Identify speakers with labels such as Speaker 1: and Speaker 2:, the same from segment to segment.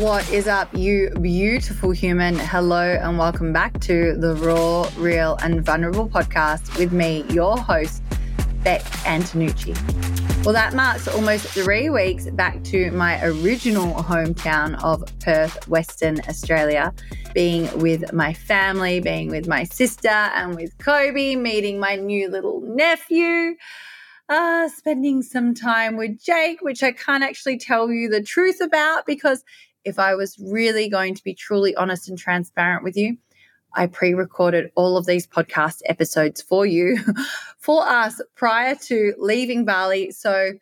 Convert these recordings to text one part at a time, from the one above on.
Speaker 1: What is up, you beautiful human? Hello, and welcome back to the Raw, Real, and Vulnerable podcast with me, your host, Beck Antonucci. Well, that marks almost three weeks back to my original hometown of Perth, Western Australia, being with my family, being with my sister, and with Kobe, meeting my new little nephew uh, spending some time with Jake, which I can't actually tell you the truth about because if I was really going to be truly honest and transparent with you, I pre recorded all of these podcast episodes for you, for us prior to leaving Bali. So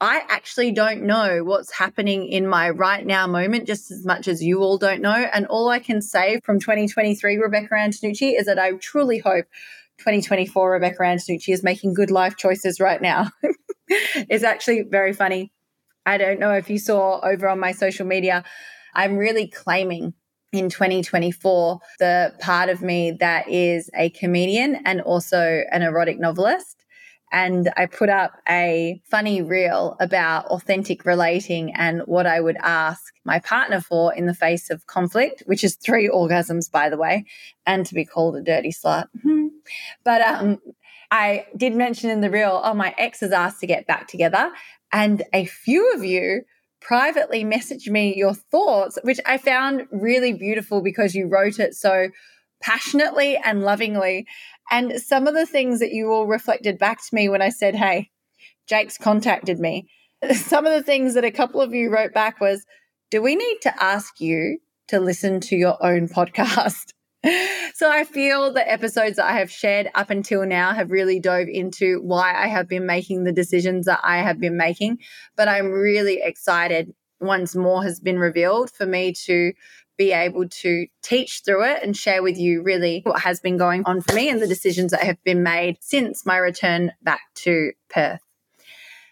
Speaker 1: I actually don't know what's happening in my right now moment just as much as you all don't know. And all I can say from 2023, Rebecca Antonucci, is that I truly hope 2024 Rebecca Antonucci is making good life choices right now. it's actually very funny. I don't know if you saw over on my social media, I'm really claiming in 2024 the part of me that is a comedian and also an erotic novelist. And I put up a funny reel about authentic relating and what I would ask my partner for in the face of conflict, which is three orgasms, by the way, and to be called a dirty slut. but um, I did mention in the reel, oh, my ex has asked to get back together. And a few of you privately messaged me your thoughts, which I found really beautiful because you wrote it so passionately and lovingly. And some of the things that you all reflected back to me when I said, Hey, Jake's contacted me. Some of the things that a couple of you wrote back was, Do we need to ask you to listen to your own podcast? so I feel the episodes that I have shared up until now have really dove into why I have been making the decisions that I have been making. But I'm really excited once more has been revealed for me to be able to teach through it and share with you really what has been going on for me and the decisions that have been made since my return back to Perth.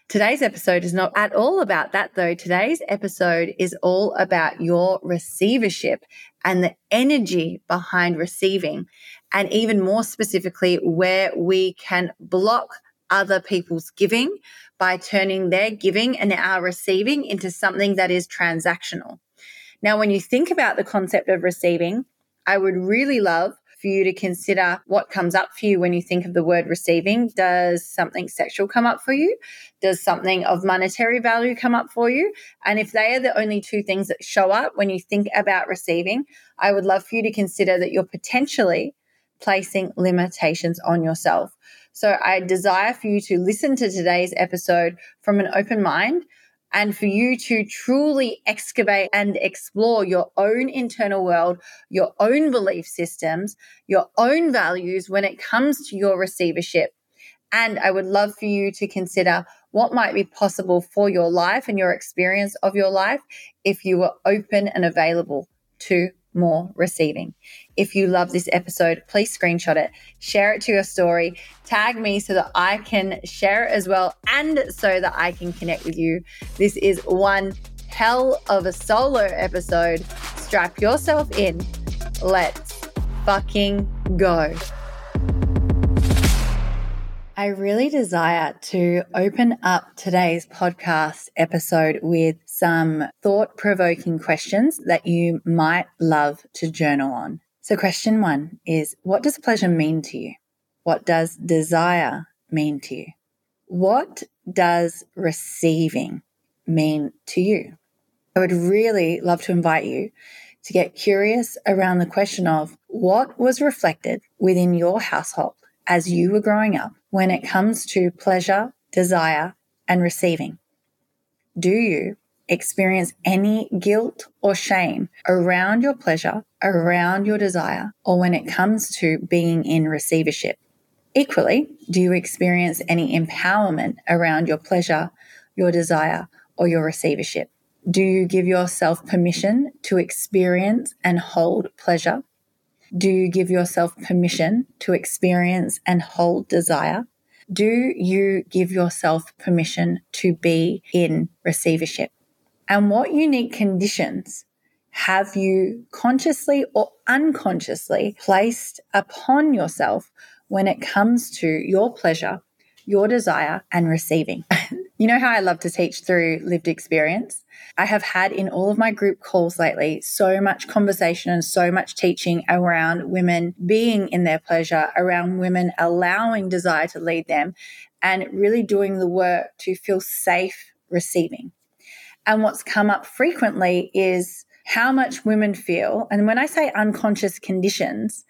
Speaker 1: Today's episode is not at all about that, though. Today's episode is all about your receivership and the energy behind receiving, and even more specifically, where we can block other people's giving by turning their giving and our receiving into something that is transactional. Now, when you think about the concept of receiving, I would really love for you to consider what comes up for you when you think of the word receiving. Does something sexual come up for you? Does something of monetary value come up for you? And if they are the only two things that show up when you think about receiving, I would love for you to consider that you're potentially placing limitations on yourself. So I desire for you to listen to today's episode from an open mind and for you to truly excavate and explore your own internal world, your own belief systems, your own values when it comes to your receivership. And I would love for you to consider what might be possible for your life and your experience of your life if you were open and available to more receiving. If you love this episode, please screenshot it, share it to your story, tag me so that I can share it as well and so that I can connect with you. This is one hell of a solo episode. Strap yourself in. Let's fucking go. I really desire to open up today's podcast episode with some thought provoking questions that you might love to journal on. So, question one is What does pleasure mean to you? What does desire mean to you? What does receiving mean to you? I would really love to invite you to get curious around the question of what was reflected within your household as you were growing up when it comes to pleasure, desire, and receiving? Do you experience any guilt or shame around your pleasure, around your desire, or when it comes to being in receivership? Equally, do you experience any empowerment around your pleasure, your desire, or your receivership? Do you give yourself permission to experience and hold pleasure? Do you give yourself permission to experience and hold desire? Do you give yourself permission to be in receivership? And what unique conditions have you consciously or unconsciously placed upon yourself when it comes to your pleasure, your desire, and receiving? You know how I love to teach through lived experience? I have had in all of my group calls lately so much conversation and so much teaching around women being in their pleasure, around women allowing desire to lead them, and really doing the work to feel safe receiving. And what's come up frequently is how much women feel. And when I say unconscious conditions,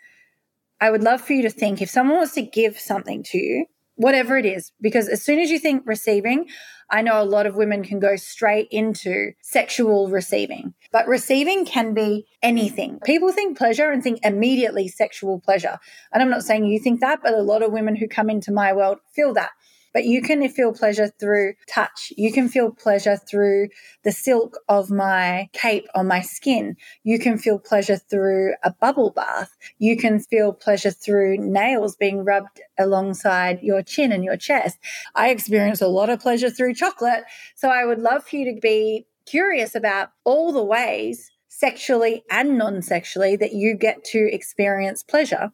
Speaker 1: I would love for you to think if someone wants to give something to you, whatever it is, because as soon as you think receiving, I know a lot of women can go straight into sexual receiving, but receiving can be anything. People think pleasure and think immediately sexual pleasure. And I'm not saying you think that, but a lot of women who come into my world feel that. But you can feel pleasure through touch. You can feel pleasure through the silk of my cape on my skin. You can feel pleasure through a bubble bath. You can feel pleasure through nails being rubbed alongside your chin and your chest. I experience a lot of pleasure through chocolate. So I would love for you to be curious about all the ways sexually and non sexually that you get to experience pleasure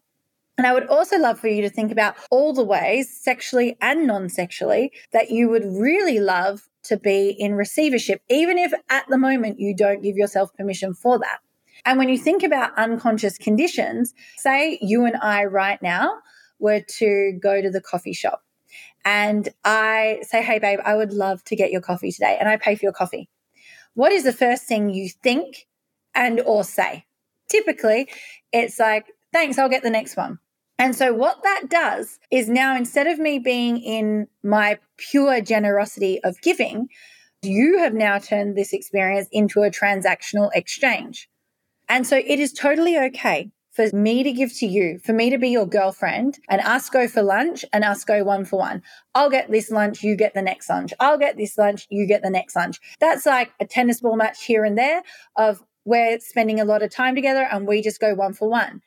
Speaker 1: and I would also love for you to think about all the ways, sexually and non sexually, that you would really love to be in receivership, even if at the moment you don't give yourself permission for that. And when you think about unconscious conditions, say you and I right now were to go to the coffee shop and I say, Hey, babe, I would love to get your coffee today. And I pay for your coffee. What is the first thing you think and or say? Typically, it's like, thanks, I'll get the next one. And so, what that does is now instead of me being in my pure generosity of giving, you have now turned this experience into a transactional exchange. And so, it is totally okay for me to give to you, for me to be your girlfriend and us go for lunch and us go one for one. I'll get this lunch, you get the next lunch. I'll get this lunch, you get the next lunch. That's like a tennis ball match here and there of we're spending a lot of time together and we just go one for one.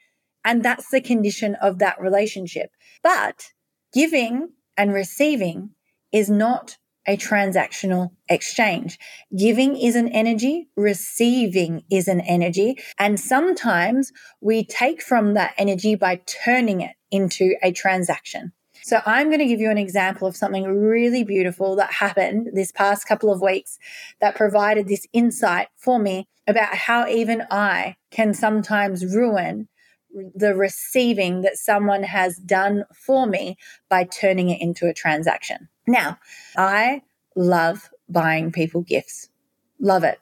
Speaker 1: And that's the condition of that relationship. But giving and receiving is not a transactional exchange. Giving is an energy, receiving is an energy. And sometimes we take from that energy by turning it into a transaction. So I'm going to give you an example of something really beautiful that happened this past couple of weeks that provided this insight for me about how even I can sometimes ruin the receiving that someone has done for me by turning it into a transaction. Now, I love buying people gifts. Love it.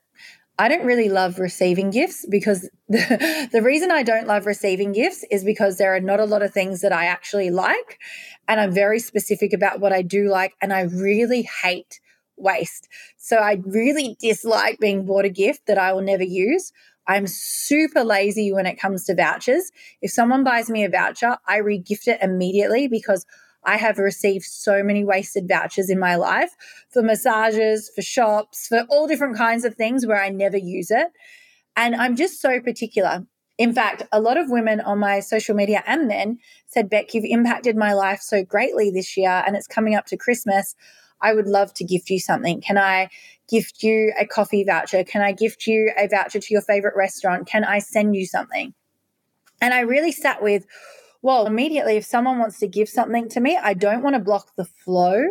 Speaker 1: I don't really love receiving gifts because the, the reason I don't love receiving gifts is because there are not a lot of things that I actually like. And I'm very specific about what I do like. And I really hate waste. So I really dislike being bought a gift that I will never use. I'm super lazy when it comes to vouchers. If someone buys me a voucher, I regift it immediately because I have received so many wasted vouchers in my life for massages, for shops, for all different kinds of things where I never use it. And I'm just so particular. In fact, a lot of women on my social media and men said, Beck, you've impacted my life so greatly this year, and it's coming up to Christmas. I would love to gift you something. Can I gift you a coffee voucher? Can I gift you a voucher to your favorite restaurant? Can I send you something? And I really sat with, well, immediately, if someone wants to give something to me, I don't want to block the flow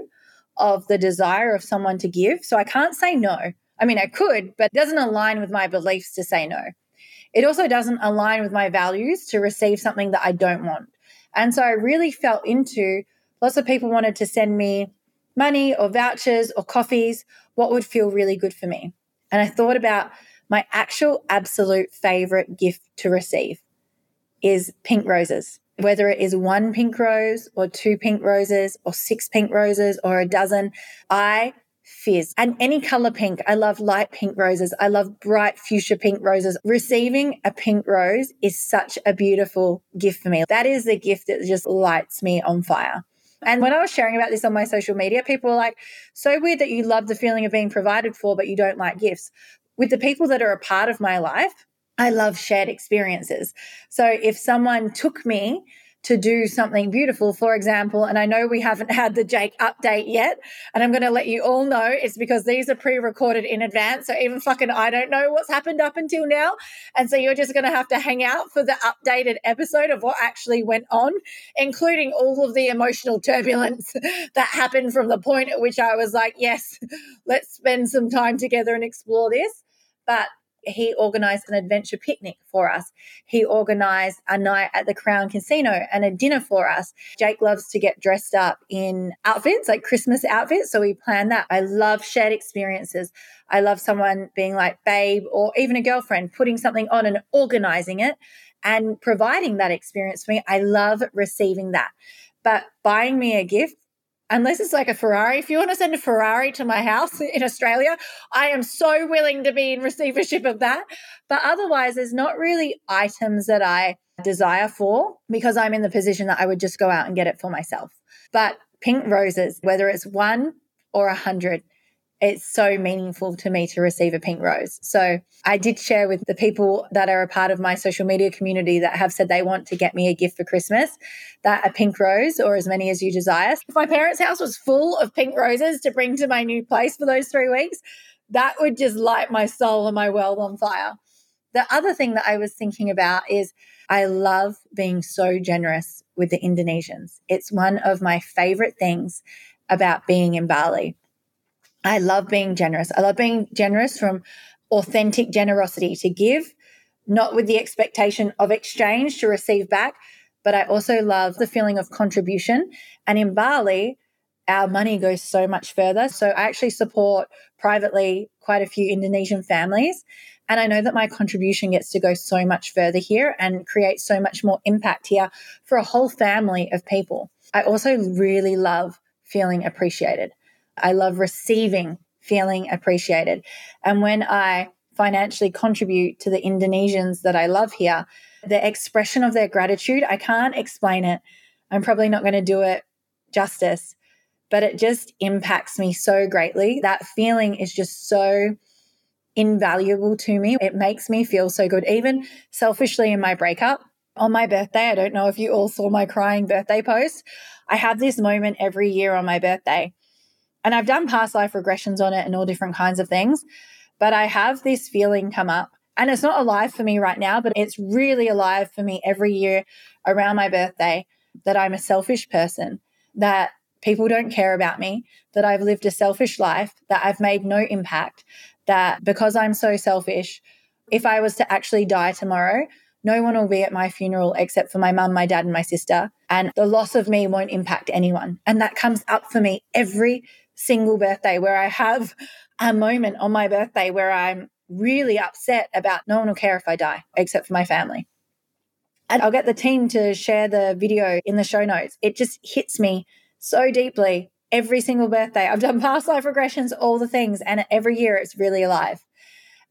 Speaker 1: of the desire of someone to give. So I can't say no. I mean, I could, but it doesn't align with my beliefs to say no. It also doesn't align with my values to receive something that I don't want. And so I really felt into lots of people wanted to send me money or vouchers or coffees, what would feel really good for me? And I thought about my actual absolute favorite gift to receive is pink roses. Whether it is one pink rose or two pink roses or six pink roses or a dozen, I fizz. And any color pink. I love light pink roses. I love bright fuchsia pink roses. Receiving a pink rose is such a beautiful gift for me. That is the gift that just lights me on fire. And when I was sharing about this on my social media, people were like, so weird that you love the feeling of being provided for, but you don't like gifts. With the people that are a part of my life, I love shared experiences. So if someone took me to do something beautiful. For example, and I know we haven't had the Jake update yet, and I'm going to let you all know it's because these are pre recorded in advance. So even fucking I don't know what's happened up until now. And so you're just going to have to hang out for the updated episode of what actually went on, including all of the emotional turbulence that happened from the point at which I was like, yes, let's spend some time together and explore this. But he organized an adventure picnic for us. He organized a night at the Crown Casino and a dinner for us. Jake loves to get dressed up in outfits, like Christmas outfits. So we planned that. I love shared experiences. I love someone being like babe or even a girlfriend putting something on and organizing it and providing that experience for me. I love receiving that. But buying me a gift unless it's like a Ferrari. If you want to send a Ferrari to my house in Australia, I am so willing to be in receivership of that. But otherwise, there's not really items that I desire for because I'm in the position that I would just go out and get it for myself. But pink roses, whether it's one or a hundred, it's so meaningful to me to receive a pink rose. So I did share with the people that are a part of my social media community that have said they want to get me a gift for Christmas that a pink rose or as many as you desire. If my parents' house was full of pink roses to bring to my new place for those three weeks, that would just light my soul and my world on fire. The other thing that I was thinking about is I love being so generous with the Indonesians. It's one of my favorite things about being in Bali I love being generous. I love being generous from authentic generosity to give, not with the expectation of exchange to receive back, but I also love the feeling of contribution. And in Bali, our money goes so much further. So I actually support privately quite a few Indonesian families. And I know that my contribution gets to go so much further here and create so much more impact here for a whole family of people. I also really love feeling appreciated. I love receiving, feeling appreciated. And when I financially contribute to the Indonesians that I love here, the expression of their gratitude, I can't explain it. I'm probably not going to do it justice, but it just impacts me so greatly. That feeling is just so invaluable to me. It makes me feel so good, even selfishly in my breakup. On my birthday, I don't know if you all saw my crying birthday post. I have this moment every year on my birthday and I've done past life regressions on it and all different kinds of things. But I have this feeling come up. And it's not alive for me right now, but it's really alive for me every year around my birthday that I'm a selfish person, that people don't care about me, that I've lived a selfish life, that I've made no impact, that because I'm so selfish, if I was to actually die tomorrow, no one will be at my funeral except for my mum, my dad, and my sister. And the loss of me won't impact anyone. And that comes up for me every single birthday where I have a moment on my birthday where I'm really upset about no one will care if I die except for my family. And I'll get the team to share the video in the show notes. It just hits me so deeply every single birthday. I've done past life regressions, all the things, and every year it's really alive.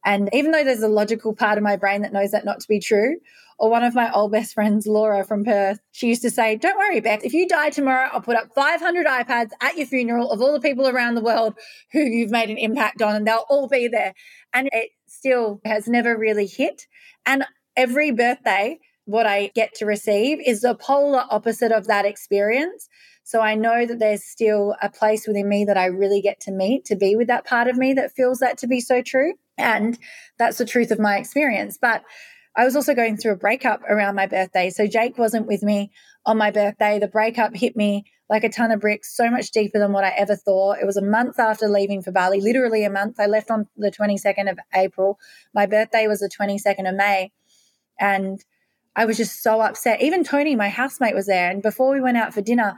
Speaker 1: And even though there's a logical part of my brain that knows that not to be true, or one of my old best friends, Laura from Perth, she used to say, Don't worry, Beck, if you die tomorrow, I'll put up 500 iPads at your funeral of all the people around the world who you've made an impact on, and they'll all be there. And it still has never really hit. And every birthday, what I get to receive is the polar opposite of that experience. So I know that there's still a place within me that I really get to meet, to be with that part of me that feels that to be so true. And that's the truth of my experience. But I was also going through a breakup around my birthday. So Jake wasn't with me on my birthday. The breakup hit me like a ton of bricks, so much deeper than what I ever thought. It was a month after leaving for Bali, literally a month. I left on the 22nd of April. My birthday was the 22nd of May. And I was just so upset. Even Tony, my housemate, was there. And before we went out for dinner,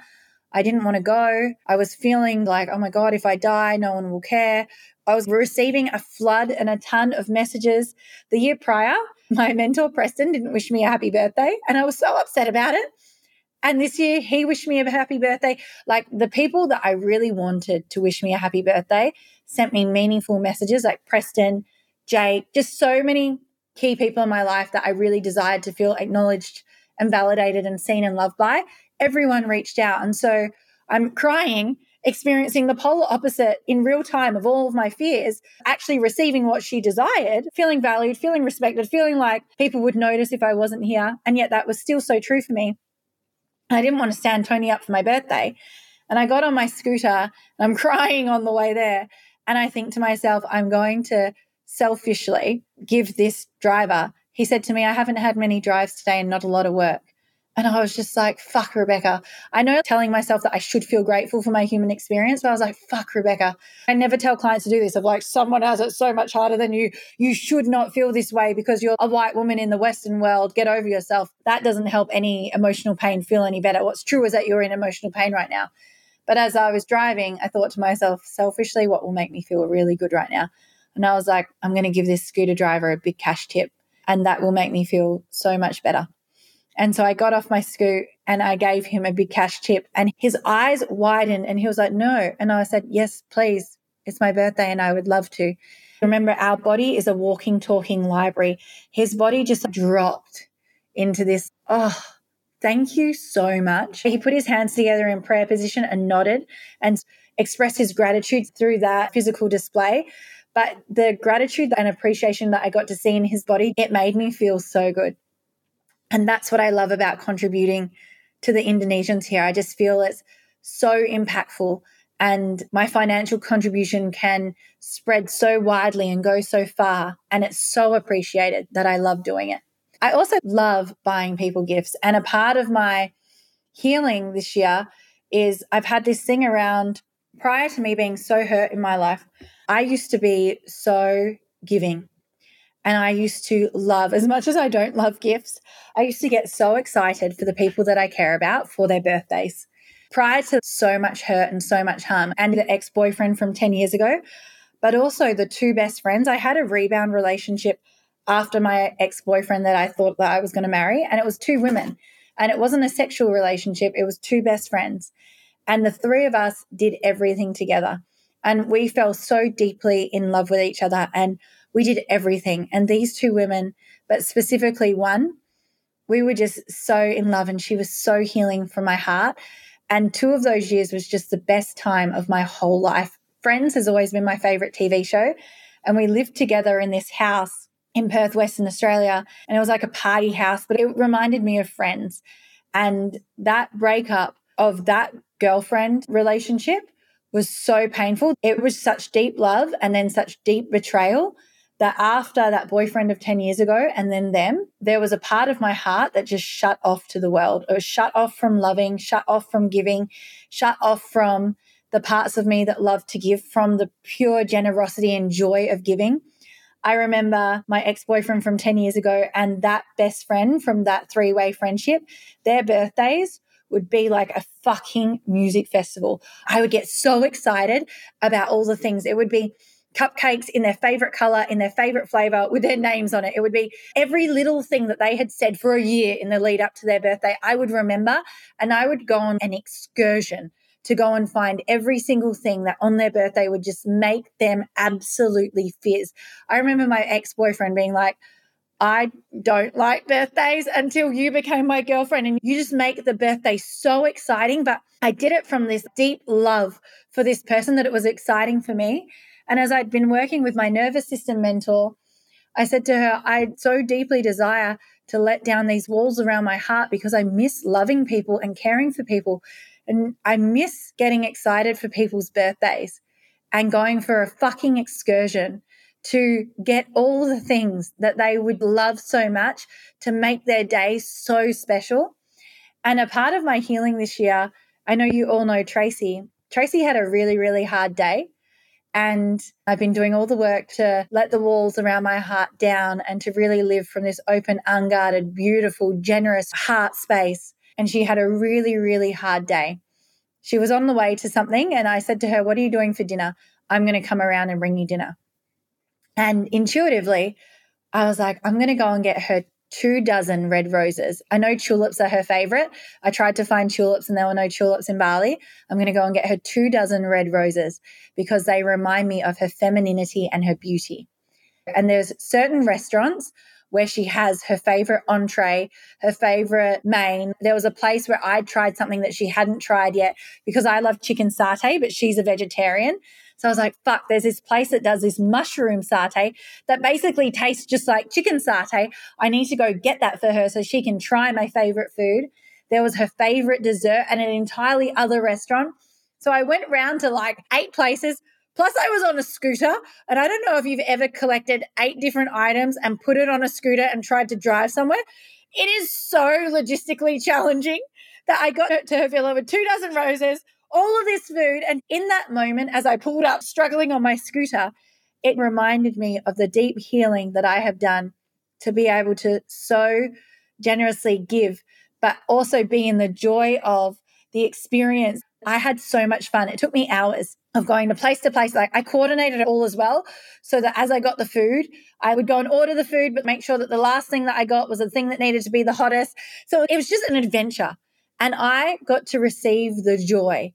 Speaker 1: I didn't want to go. I was feeling like, oh my God, if I die, no one will care. I was receiving a flood and a ton of messages. The year prior, my mentor, Preston, didn't wish me a happy birthday. And I was so upset about it. And this year, he wished me a happy birthday. Like the people that I really wanted to wish me a happy birthday sent me meaningful messages, like Preston, Jake, just so many key people in my life that I really desired to feel acknowledged and validated and seen and loved by. Everyone reached out. And so I'm crying experiencing the polar opposite in real time of all of my fears, actually receiving what she desired, feeling valued, feeling respected, feeling like people would notice if I wasn't here. And yet that was still so true for me. I didn't want to stand Tony up for my birthday. And I got on my scooter and I'm crying on the way there. And I think to myself, I'm going to selfishly give this driver. He said to me, I haven't had many drives today and not a lot of work. And I was just like, fuck, Rebecca. I know telling myself that I should feel grateful for my human experience, but I was like, fuck, Rebecca. I never tell clients to do this of like, someone has it so much harder than you. You should not feel this way because you're a white woman in the Western world. Get over yourself. That doesn't help any emotional pain feel any better. What's true is that you're in emotional pain right now. But as I was driving, I thought to myself, selfishly, what will make me feel really good right now? And I was like, I'm going to give this scooter driver a big cash tip, and that will make me feel so much better. And so I got off my scoot and I gave him a big cash tip, and his eyes widened and he was like, No. And I said, Yes, please. It's my birthday and I would love to. Remember, our body is a walking, talking library. His body just dropped into this, oh, thank you so much. He put his hands together in prayer position and nodded and expressed his gratitude through that physical display. But the gratitude and appreciation that I got to see in his body, it made me feel so good. And that's what I love about contributing to the Indonesians here. I just feel it's so impactful and my financial contribution can spread so widely and go so far. And it's so appreciated that I love doing it. I also love buying people gifts. And a part of my healing this year is I've had this thing around prior to me being so hurt in my life. I used to be so giving. And I used to love, as much as I don't love gifts, I used to get so excited for the people that I care about for their birthdays. Prior to so much hurt and so much harm, and the ex boyfriend from 10 years ago, but also the two best friends, I had a rebound relationship after my ex boyfriend that I thought that I was going to marry. And it was two women. And it wasn't a sexual relationship, it was two best friends. And the three of us did everything together. And we fell so deeply in love with each other and we did everything. And these two women, but specifically one, we were just so in love and she was so healing for my heart. And two of those years was just the best time of my whole life. Friends has always been my favorite TV show. And we lived together in this house in Perth, Western Australia. And it was like a party house, but it reminded me of friends. And that breakup of that girlfriend relationship was so painful. It was such deep love and then such deep betrayal that after that boyfriend of 10 years ago and then them, there was a part of my heart that just shut off to the world. It was shut off from loving, shut off from giving, shut off from the parts of me that love to give, from the pure generosity and joy of giving. I remember my ex boyfriend from 10 years ago and that best friend from that three way friendship, their birthdays would be like a fucking music festival. I would get so excited about all the things. It would be cupcakes in their favorite color, in their favorite flavor, with their names on it. It would be every little thing that they had said for a year in the lead up to their birthday. I would remember and I would go on an excursion to go and find every single thing that on their birthday would just make them absolutely fizz. I remember my ex boyfriend being like, I don't like birthdays until you became my girlfriend. And you just make the birthday so exciting. But I did it from this deep love for this person that it was exciting for me. And as I'd been working with my nervous system mentor, I said to her, I so deeply desire to let down these walls around my heart because I miss loving people and caring for people. And I miss getting excited for people's birthdays and going for a fucking excursion to get all the things that they would love so much to make their day so special. And a part of my healing this year, I know you all know Tracy. Tracy had a really, really hard day. And I've been doing all the work to let the walls around my heart down and to really live from this open, unguarded, beautiful, generous heart space and she had a really, really hard day. She was on the way to something, and I said to her, What are you doing for dinner? I'm going to come around and bring you dinner. And intuitively, I was like, I'm going to go and get her two dozen red roses. I know tulips are her favorite. I tried to find tulips and there were no tulips in Bali. I'm going to go and get her two dozen red roses because they remind me of her femininity and her beauty. And there's certain restaurants where she has her favorite entree, her favorite main. There was a place where I tried something that she hadn't tried yet because I love chicken satay, but she's a vegetarian. So I was like, fuck, there's this place that does this mushroom satay that basically tastes just like chicken satay. I need to go get that for her so she can try my favorite food. There was her favorite dessert and an entirely other restaurant. So I went round to like eight places. Plus, I was on a scooter. And I don't know if you've ever collected eight different items and put it on a scooter and tried to drive somewhere. It is so logistically challenging that I got to her villa with two dozen roses, all of this food. And in that moment, as I pulled up, struggling on my scooter, it reminded me of the deep healing that I have done to be able to so generously give, but also be in the joy of the experience. I had so much fun. It took me hours of going to place to place. Like I coordinated it all as well. So that as I got the food, I would go and order the food, but make sure that the last thing that I got was the thing that needed to be the hottest. So it was just an adventure. And I got to receive the joy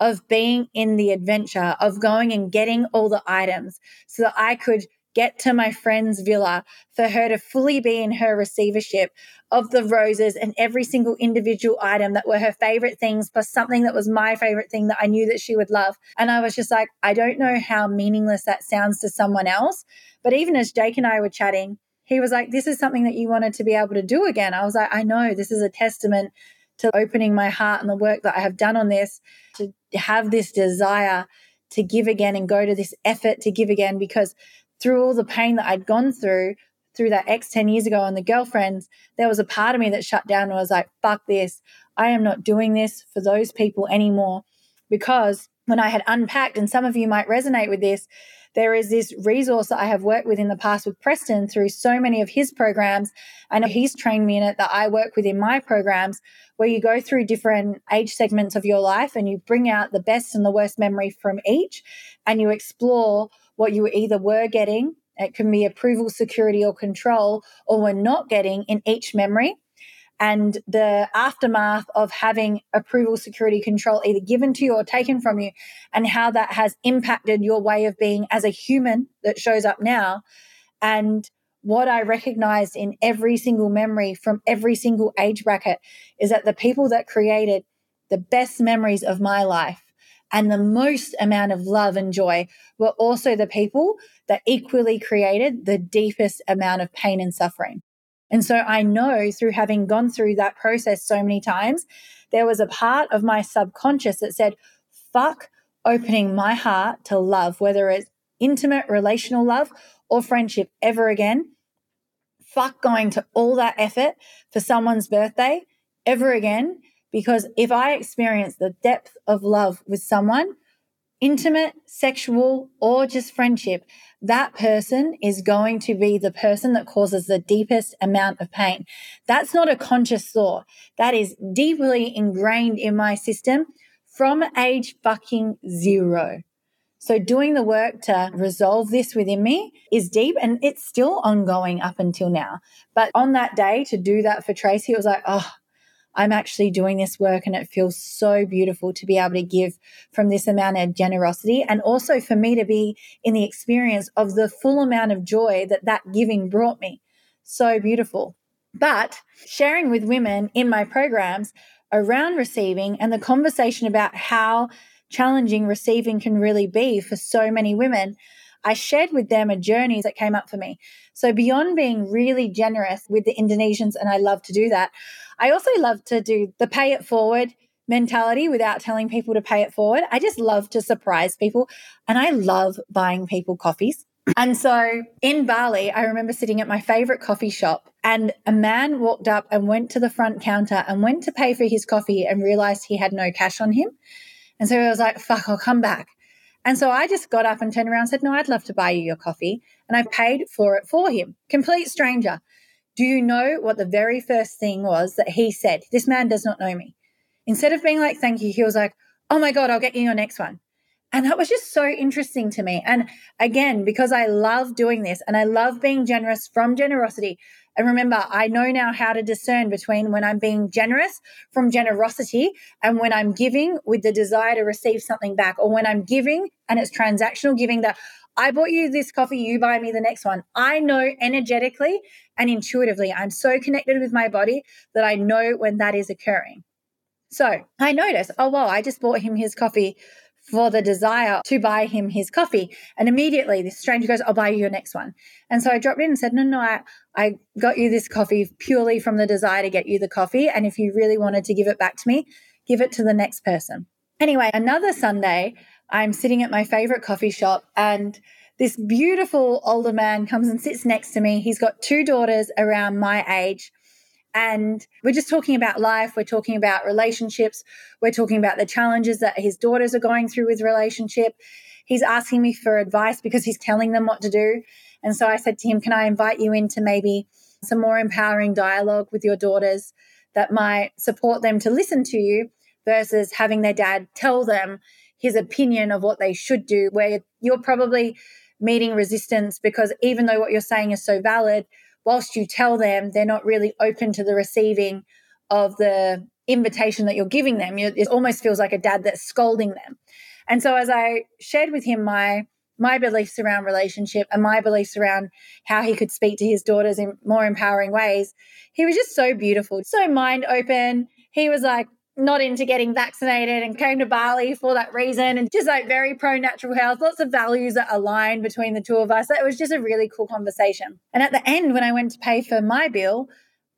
Speaker 1: of being in the adventure, of going and getting all the items so that I could get to my friend's villa for her to fully be in her receivership of the roses and every single individual item that were her favorite things plus something that was my favorite thing that I knew that she would love. And I was just like, I don't know how meaningless that sounds to someone else. But even as Jake and I were chatting, he was like, This is something that you wanted to be able to do again. I was like, I know this is a testament to opening my heart and the work that I have done on this to have this desire to give again and go to this effort to give again because through all the pain that I'd gone through, through that ex 10 years ago and the girlfriends, there was a part of me that shut down and was like, fuck this. I am not doing this for those people anymore. Because when I had unpacked, and some of you might resonate with this, there is this resource that I have worked with in the past with Preston through so many of his programs. Know he's trained me in it that I work with in my programs, where you go through different age segments of your life and you bring out the best and the worst memory from each and you explore what you either were getting. It can be approval, security, or control, or were not getting in each memory and the aftermath of having approval, security, control either given to you or taken from you, and how that has impacted your way of being as a human that shows up now. And what I recognized in every single memory from every single age bracket is that the people that created the best memories of my life and the most amount of love and joy were also the people that equally created the deepest amount of pain and suffering. And so I know through having gone through that process so many times, there was a part of my subconscious that said, fuck opening my heart to love, whether it's intimate relational love or friendship ever again. Fuck going to all that effort for someone's birthday ever again. Because if I experience the depth of love with someone, intimate, sexual, or just friendship, that person is going to be the person that causes the deepest amount of pain. That's not a conscious thought. That is deeply ingrained in my system from age fucking zero. So doing the work to resolve this within me is deep and it's still ongoing up until now. But on that day to do that for Tracy, it was like, oh, I'm actually doing this work and it feels so beautiful to be able to give from this amount of generosity and also for me to be in the experience of the full amount of joy that that giving brought me. So beautiful. But sharing with women in my programs around receiving and the conversation about how challenging receiving can really be for so many women, I shared with them a journey that came up for me. So, beyond being really generous with the Indonesians, and I love to do that, I also love to do the pay it forward mentality without telling people to pay it forward. I just love to surprise people and I love buying people coffees. And so in Bali, I remember sitting at my favorite coffee shop and a man walked up and went to the front counter and went to pay for his coffee and realized he had no cash on him. And so he was like, fuck, I'll come back. And so I just got up and turned around and said, No, I'd love to buy you your coffee. And I paid for it for him, complete stranger. Do you know what the very first thing was that he said? This man does not know me. Instead of being like, Thank you, he was like, Oh my God, I'll get you your next one. And that was just so interesting to me. And again, because I love doing this and I love being generous from generosity, and remember, I know now how to discern between when I'm being generous from generosity and when I'm giving with the desire to receive something back, or when I'm giving and it's transactional giving that I bought you this coffee, you buy me the next one. I know energetically and intuitively, I'm so connected with my body that I know when that is occurring. So I notice, oh, well, I just bought him his coffee for the desire to buy him his coffee. And immediately this stranger goes, I'll buy you your next one. And so I dropped in and said, No, no, I, I got you this coffee purely from the desire to get you the coffee. And if you really wanted to give it back to me, give it to the next person. Anyway, another Sunday, I'm sitting at my favorite coffee shop and this beautiful older man comes and sits next to me. He's got two daughters around my age. And we're just talking about life. We're talking about relationships. We're talking about the challenges that his daughters are going through with relationship. He's asking me for advice because he's telling them what to do. And so I said to him, Can I invite you into maybe some more empowering dialogue with your daughters that might support them to listen to you versus having their dad tell them his opinion of what they should do, where you're probably meeting resistance because even though what you're saying is so valid, whilst you tell them, they're not really open to the receiving of the invitation that you're giving them. It almost feels like a dad that's scolding them. And so as I shared with him my my beliefs around relationship and my beliefs around how he could speak to his daughters in more empowering ways, he was just so beautiful, so mind open. He was like, not into getting vaccinated and came to Bali for that reason and just like very pro natural health, lots of values that align between the two of us. It was just a really cool conversation. And at the end, when I went to pay for my bill,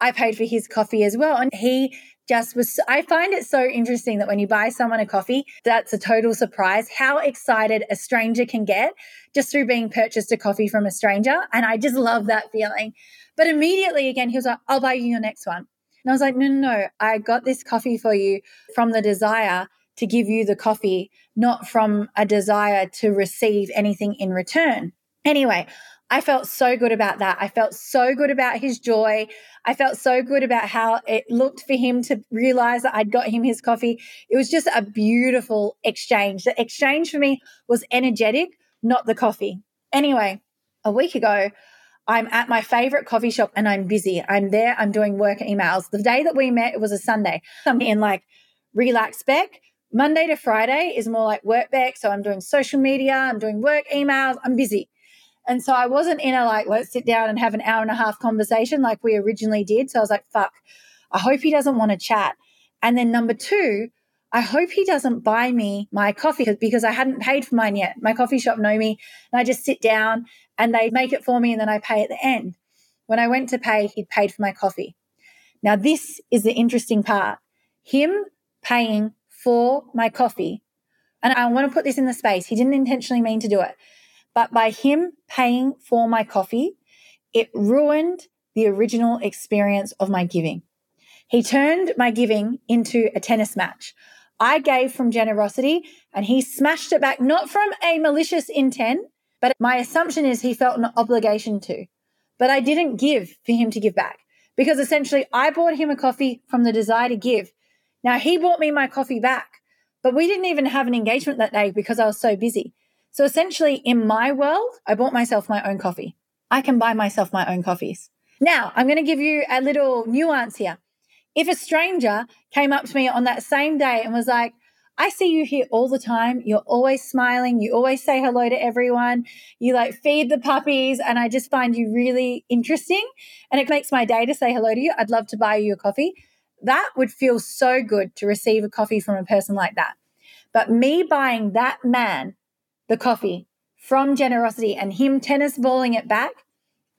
Speaker 1: I paid for his coffee as well. And he just was, I find it so interesting that when you buy someone a coffee, that's a total surprise how excited a stranger can get just through being purchased a coffee from a stranger. And I just love that feeling. But immediately again, he was like, I'll buy you your next one. And I was like, no, no, no, I got this coffee for you from the desire to give you the coffee, not from a desire to receive anything in return. Anyway, I felt so good about that. I felt so good about his joy. I felt so good about how it looked for him to realize that I'd got him his coffee. It was just a beautiful exchange. The exchange for me was energetic, not the coffee. Anyway, a week ago, I'm at my favorite coffee shop and I'm busy. I'm there, I'm doing work emails. The day that we met, it was a Sunday. I'm in like relax back. Monday to Friday is more like work back. So I'm doing social media, I'm doing work emails, I'm busy. And so I wasn't in a like, let's sit down and have an hour and a half conversation like we originally did. So I was like, fuck, I hope he doesn't want to chat. And then number two, I hope he doesn't buy me my coffee because I hadn't paid for mine yet. My coffee shop know me and I just sit down and they make it for me and then I pay at the end. When I went to pay, he'd paid for my coffee. Now, this is the interesting part. Him paying for my coffee, and I want to put this in the space. He didn't intentionally mean to do it, but by him paying for my coffee, it ruined the original experience of my giving. He turned my giving into a tennis match. I gave from generosity and he smashed it back, not from a malicious intent, but my assumption is he felt an obligation to. But I didn't give for him to give back because essentially I bought him a coffee from the desire to give. Now he bought me my coffee back, but we didn't even have an engagement that day because I was so busy. So essentially, in my world, I bought myself my own coffee. I can buy myself my own coffees. Now, I'm going to give you a little nuance here. If a stranger came up to me on that same day and was like, I see you here all the time. You're always smiling. You always say hello to everyone. You like feed the puppies. And I just find you really interesting. And it makes my day to say hello to you. I'd love to buy you a coffee. That would feel so good to receive a coffee from a person like that. But me buying that man the coffee from generosity and him tennis balling it back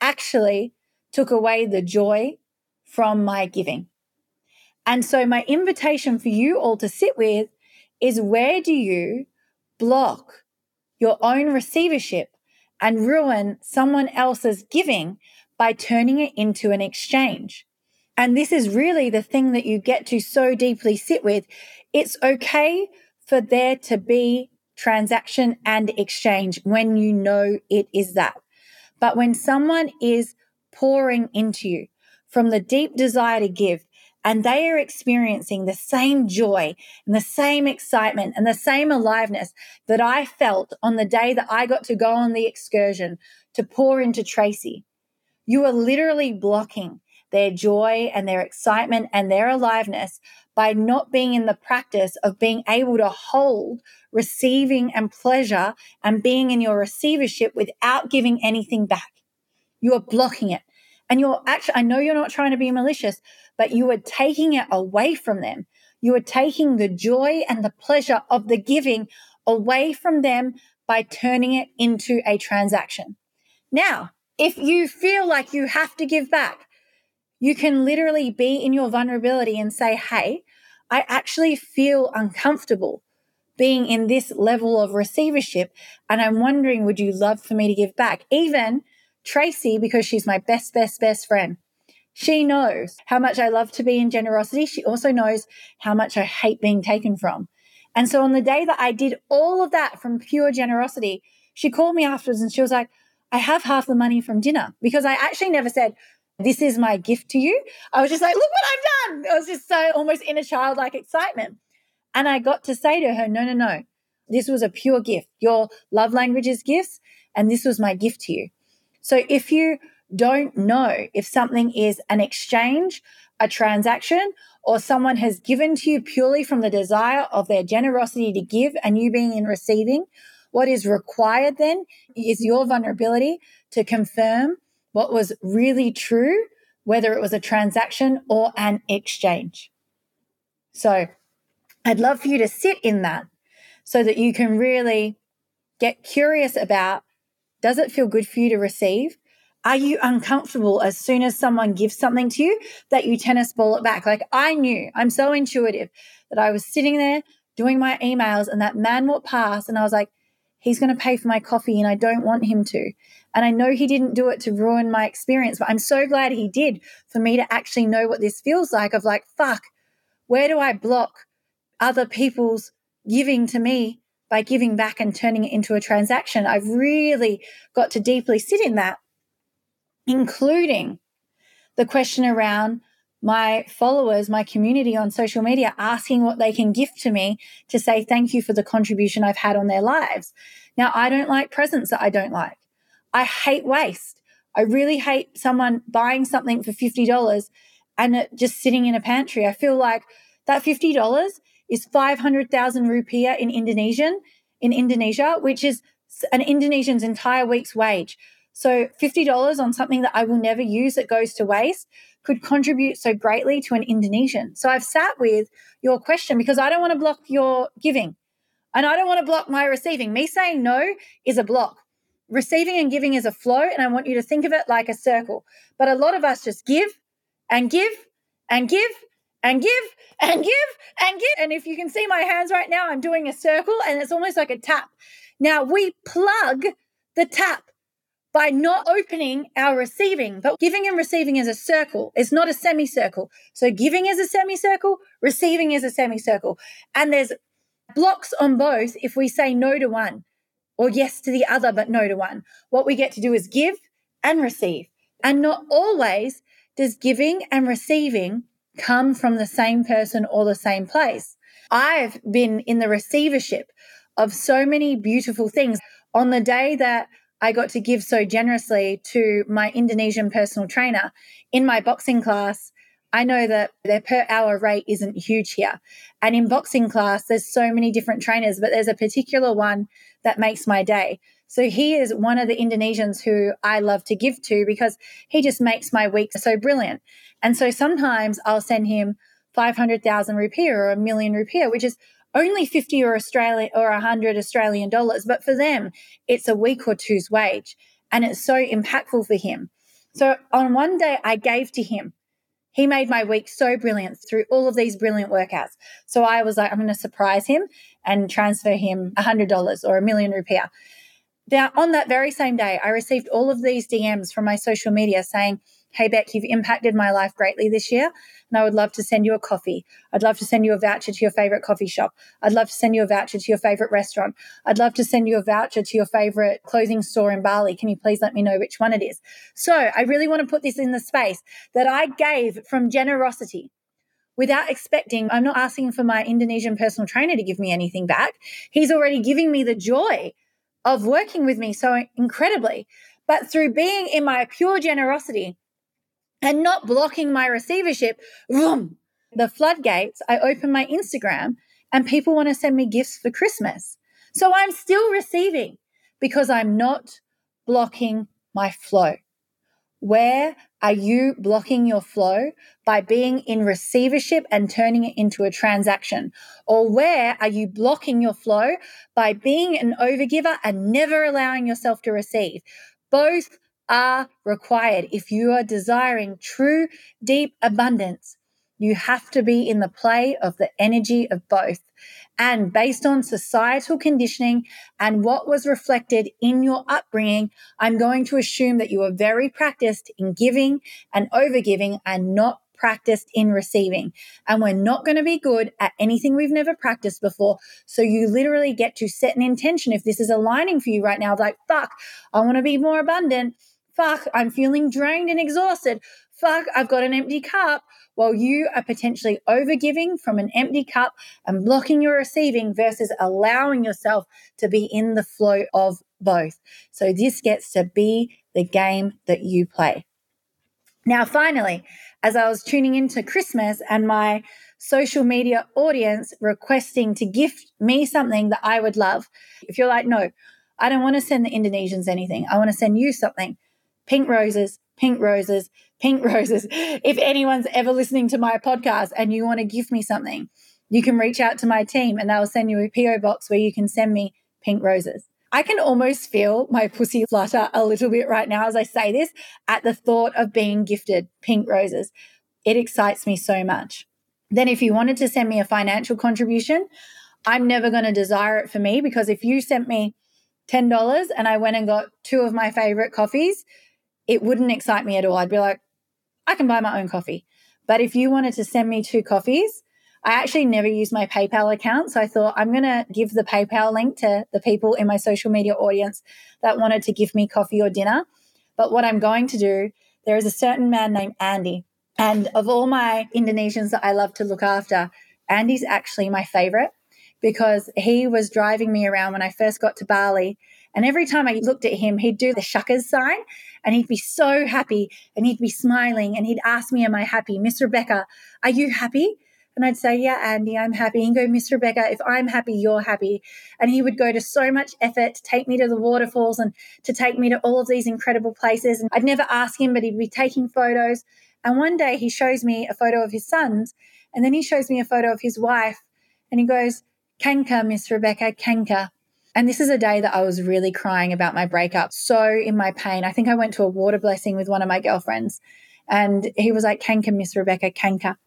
Speaker 1: actually took away the joy from my giving. And so, my invitation for you all to sit with is where do you block your own receivership and ruin someone else's giving by turning it into an exchange? And this is really the thing that you get to so deeply sit with. It's okay for there to be transaction and exchange when you know it is that. But when someone is pouring into you from the deep desire to give, and they are experiencing the same joy and the same excitement and the same aliveness that I felt on the day that I got to go on the excursion to pour into Tracy. You are literally blocking their joy and their excitement and their aliveness by not being in the practice of being able to hold receiving and pleasure and being in your receivership without giving anything back. You are blocking it. And you're actually, I know you're not trying to be malicious, but you are taking it away from them. You are taking the joy and the pleasure of the giving away from them by turning it into a transaction. Now, if you feel like you have to give back, you can literally be in your vulnerability and say, Hey, I actually feel uncomfortable being in this level of receivership. And I'm wondering, would you love for me to give back? Even Tracy, because she's my best, best, best friend, she knows how much I love to be in generosity. She also knows how much I hate being taken from. And so on the day that I did all of that from pure generosity, she called me afterwards and she was like, I have half the money from dinner because I actually never said, This is my gift to you. I was just like, Look what I've done. I was just so almost in a childlike excitement. And I got to say to her, No, no, no. This was a pure gift. Your love language is gifts, and this was my gift to you. So if you don't know if something is an exchange, a transaction, or someone has given to you purely from the desire of their generosity to give and you being in receiving, what is required then is your vulnerability to confirm what was really true, whether it was a transaction or an exchange. So I'd love for you to sit in that so that you can really get curious about does it feel good for you to receive? Are you uncomfortable as soon as someone gives something to you that you tennis ball it back? Like I knew, I'm so intuitive that I was sitting there doing my emails and that man walked past and I was like, he's going to pay for my coffee and I don't want him to. And I know he didn't do it to ruin my experience, but I'm so glad he did for me to actually know what this feels like of like, fuck, where do I block other people's giving to me by giving back and turning it into a transaction? I've really got to deeply sit in that including the question around my followers, my community on social media asking what they can gift to me to say thank you for the contribution I've had on their lives. Now, I don't like presents that I don't like. I hate waste. I really hate someone buying something for $50 and it just sitting in a pantry. I feel like that $50 is 500,000 rupiah in Indonesian, in Indonesia, which is an Indonesian's entire week's wage. So $50 on something that I will never use that goes to waste could contribute so greatly to an Indonesian. So I've sat with your question because I don't want to block your giving and I don't want to block my receiving. Me saying no is a block. Receiving and giving is a flow, and I want you to think of it like a circle. But a lot of us just give and give and give and give and give and give. And if you can see my hands right now, I'm doing a circle and it's almost like a tap. Now we plug the tap by not opening our receiving. But giving and receiving is a circle. It's not a semicircle. So giving is a semicircle, receiving is a semicircle. And there's blocks on both if we say no to one or yes to the other, but no to one. What we get to do is give and receive. And not always does giving and receiving come from the same person or the same place. I've been in the receivership of so many beautiful things. On the day that I got to give so generously to my Indonesian personal trainer in my boxing class. I know that their per hour rate isn't huge here. And in boxing class, there's so many different trainers, but there's a particular one that makes my day. So he is one of the Indonesians who I love to give to because he just makes my week so brilliant. And so sometimes I'll send him 500,000 rupiah or a million rupiah, which is only 50 or Australia or 100 Australian dollars, but for them, it's a week or two's wage. And it's so impactful for him. So on one day, I gave to him. He made my week so brilliant through all of these brilliant workouts. So I was like, I'm going to surprise him and transfer him $100 or a million rupiah. Now, on that very same day, I received all of these DMs from my social media saying, Hey, Bek, you've impacted my life greatly this year, and I would love to send you a coffee. I'd love to send you a voucher to your favorite coffee shop. I'd love to send you a voucher to your favorite restaurant. I'd love to send you a voucher to your favorite clothing store in Bali. Can you please let me know which one it is? So I really want to put this in the space that I gave from generosity without expecting. I'm not asking for my Indonesian personal trainer to give me anything back. He's already giving me the joy of working with me so incredibly. But through being in my pure generosity, and not blocking my receivership, the floodgates, I open my Instagram and people want to send me gifts for Christmas. So I'm still receiving because I'm not blocking my flow. Where are you blocking your flow by being in receivership and turning it into a transaction? Or where are you blocking your flow by being an overgiver and never allowing yourself to receive? Both are required if you are desiring true, deep abundance. You have to be in the play of the energy of both. And based on societal conditioning and what was reflected in your upbringing, I'm going to assume that you are very practiced in giving and overgiving and not practiced in receiving. And we're not going to be good at anything we've never practiced before. So you literally get to set an intention. If this is aligning for you right now, like, fuck, I want to be more abundant. Fuck, I'm feeling drained and exhausted. Fuck, I've got an empty cup while you are potentially overgiving from an empty cup and blocking your receiving versus allowing yourself to be in the flow of both. So this gets to be the game that you play. Now, finally, as I was tuning into Christmas and my social media audience requesting to gift me something that I would love, if you're like, no, I don't want to send the Indonesians anything, I want to send you something pink roses, pink roses, pink roses. If anyone's ever listening to my podcast and you want to give me something, you can reach out to my team and they'll send you a PO box where you can send me pink roses. I can almost feel my pussy flutter a little bit right now as I say this at the thought of being gifted pink roses. It excites me so much. Then, if you wanted to send me a financial contribution, I'm never going to desire it for me because if you sent me $10 and I went and got two of my favorite coffees, it wouldn't excite me at all. I'd be like, I can buy my own coffee. But if you wanted to send me two coffees, I actually never use my PayPal account. So I thought I'm going to give the PayPal link to the people in my social media audience that wanted to give me coffee or dinner. But what I'm going to do, there is a certain man named Andy. And of all my Indonesians that I love to look after, Andy's actually my favorite because he was driving me around when I first got to Bali. And every time I looked at him, he'd do the shuckers sign and he'd be so happy and he'd be smiling and he'd ask me, Am I happy? Miss Rebecca, are you happy? And I'd say, Yeah, Andy, I'm happy. And go, Miss Rebecca, if I'm happy, you're happy. And he would go to so much effort to take me to the waterfalls and to take me to all of these incredible places. And I'd never ask him, but he'd be taking photos. And one day he shows me a photo of his sons, and then he shows me a photo of his wife, and he goes, Kanka, Miss Rebecca, Kanka. And this is a day that I was really crying about my breakup, so in my pain. I think I went to a water blessing with one of my girlfriends, and he was like, Kanka, Miss Rebecca, Kanka.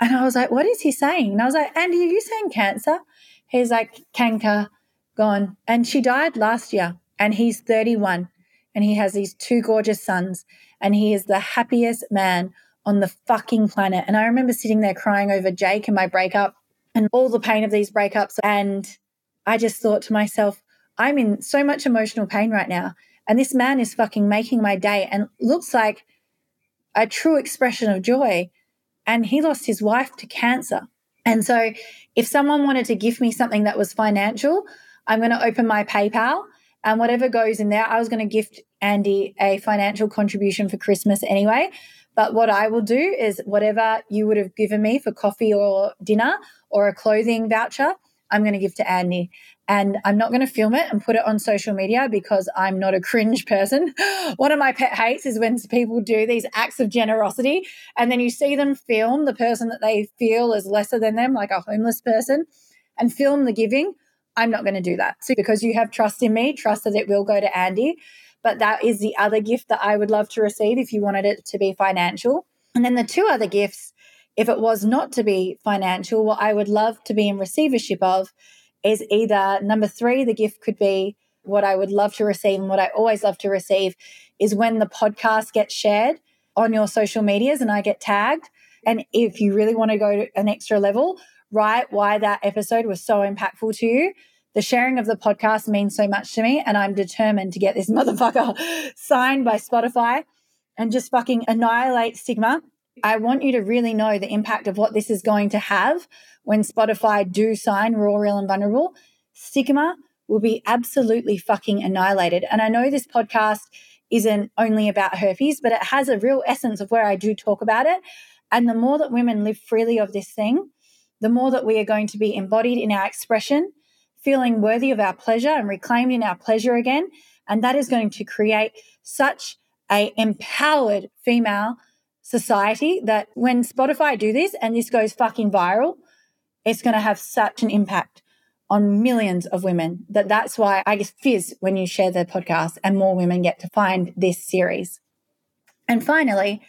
Speaker 1: And I was like, what is he saying? And I was like, Andy, are you saying cancer? He's like, Kanka, gone. And she died last year, and he's 31, and he has these two gorgeous sons, and he is the happiest man on the fucking planet. And I remember sitting there crying over Jake and my breakup and all the pain of these breakups. And I just thought to myself, I'm in so much emotional pain right now. And this man is fucking making my day and looks like a true expression of joy. And he lost his wife to cancer. And so, if someone wanted to give me something that was financial, I'm going to open my PayPal and whatever goes in there, I was going to gift Andy a financial contribution for Christmas anyway. But what I will do is whatever you would have given me for coffee or dinner or a clothing voucher, I'm going to give to Andy. And I'm not going to film it and put it on social media because I'm not a cringe person. One of my pet hates is when people do these acts of generosity and then you see them film the person that they feel is lesser than them, like a homeless person, and film the giving. I'm not going to do that. So, because you have trust in me, trust that it will go to Andy. But that is the other gift that I would love to receive if you wanted it to be financial. And then the two other gifts if it was not to be financial, what I would love to be in receivership of is either number three, the gift could be what I would love to receive and what I always love to receive is when the podcast gets shared on your social medias and I get tagged. And if you really want to go to an extra level, write why that episode was so impactful to you. The sharing of the podcast means so much to me, and I'm determined to get this motherfucker signed by Spotify and just fucking annihilate stigma I want you to really know the impact of what this is going to have when Spotify do sign Raw, Real, and Vulnerable. Stigma will be absolutely fucking annihilated. And I know this podcast isn't only about herpes, but it has a real essence of where I do talk about it. And the more that women live freely of this thing, the more that we are going to be embodied in our expression, feeling worthy of our pleasure and reclaimed in our pleasure again. And that is going to create such a empowered female society that when Spotify do this and this goes fucking viral, it's going to have such an impact on millions of women that that's why I guess fizz when you share the podcast and more women get to find this series. And finally,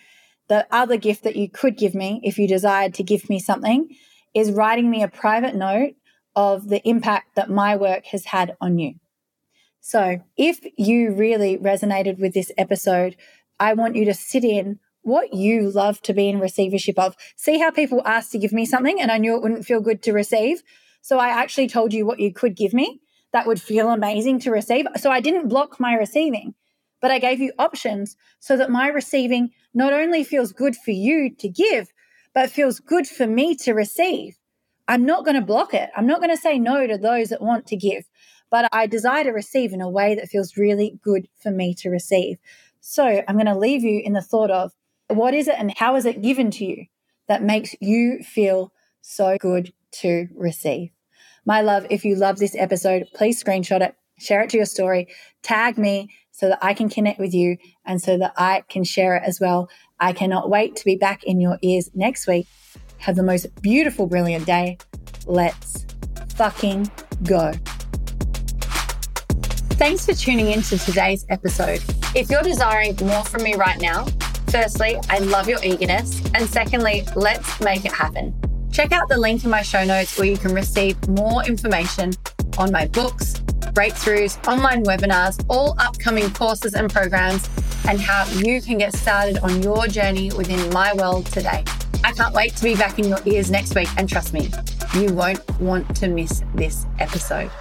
Speaker 1: the other gift that you could give me if you desired to give me something is writing me a private note of the impact that my work has had on you. So, if you really resonated with this episode, I want you to sit in what you love to be in receivership of. See how people asked to give me something and I knew it wouldn't feel good to receive. So, I actually told you what you could give me that would feel amazing to receive. So, I didn't block my receiving, but I gave you options so that my receiving not only feels good for you to give, but feels good for me to receive. I'm not going to block it. I'm not going to say no to those that want to give, but I desire to receive in a way that feels really good for me to receive. So I'm going to leave you in the thought of what is it and how is it given to you that makes you feel so good to receive? My love, if you love this episode, please screenshot it, share it to your story, tag me so that I can connect with you and so that I can share it as well. I cannot wait to be back in your ears next week have the most beautiful, brilliant day. Let's fucking go. Thanks for tuning in to today's episode. If you're desiring more from me right now, firstly, I love your eagerness. And secondly, let's make it happen. Check out the link in my show notes where you can receive more information on my books, breakthroughs, online webinars, all upcoming courses and programs, and how you can get started on your journey within my world today. I can't wait to be back in your ears next week. And trust me, you won't want to miss this episode.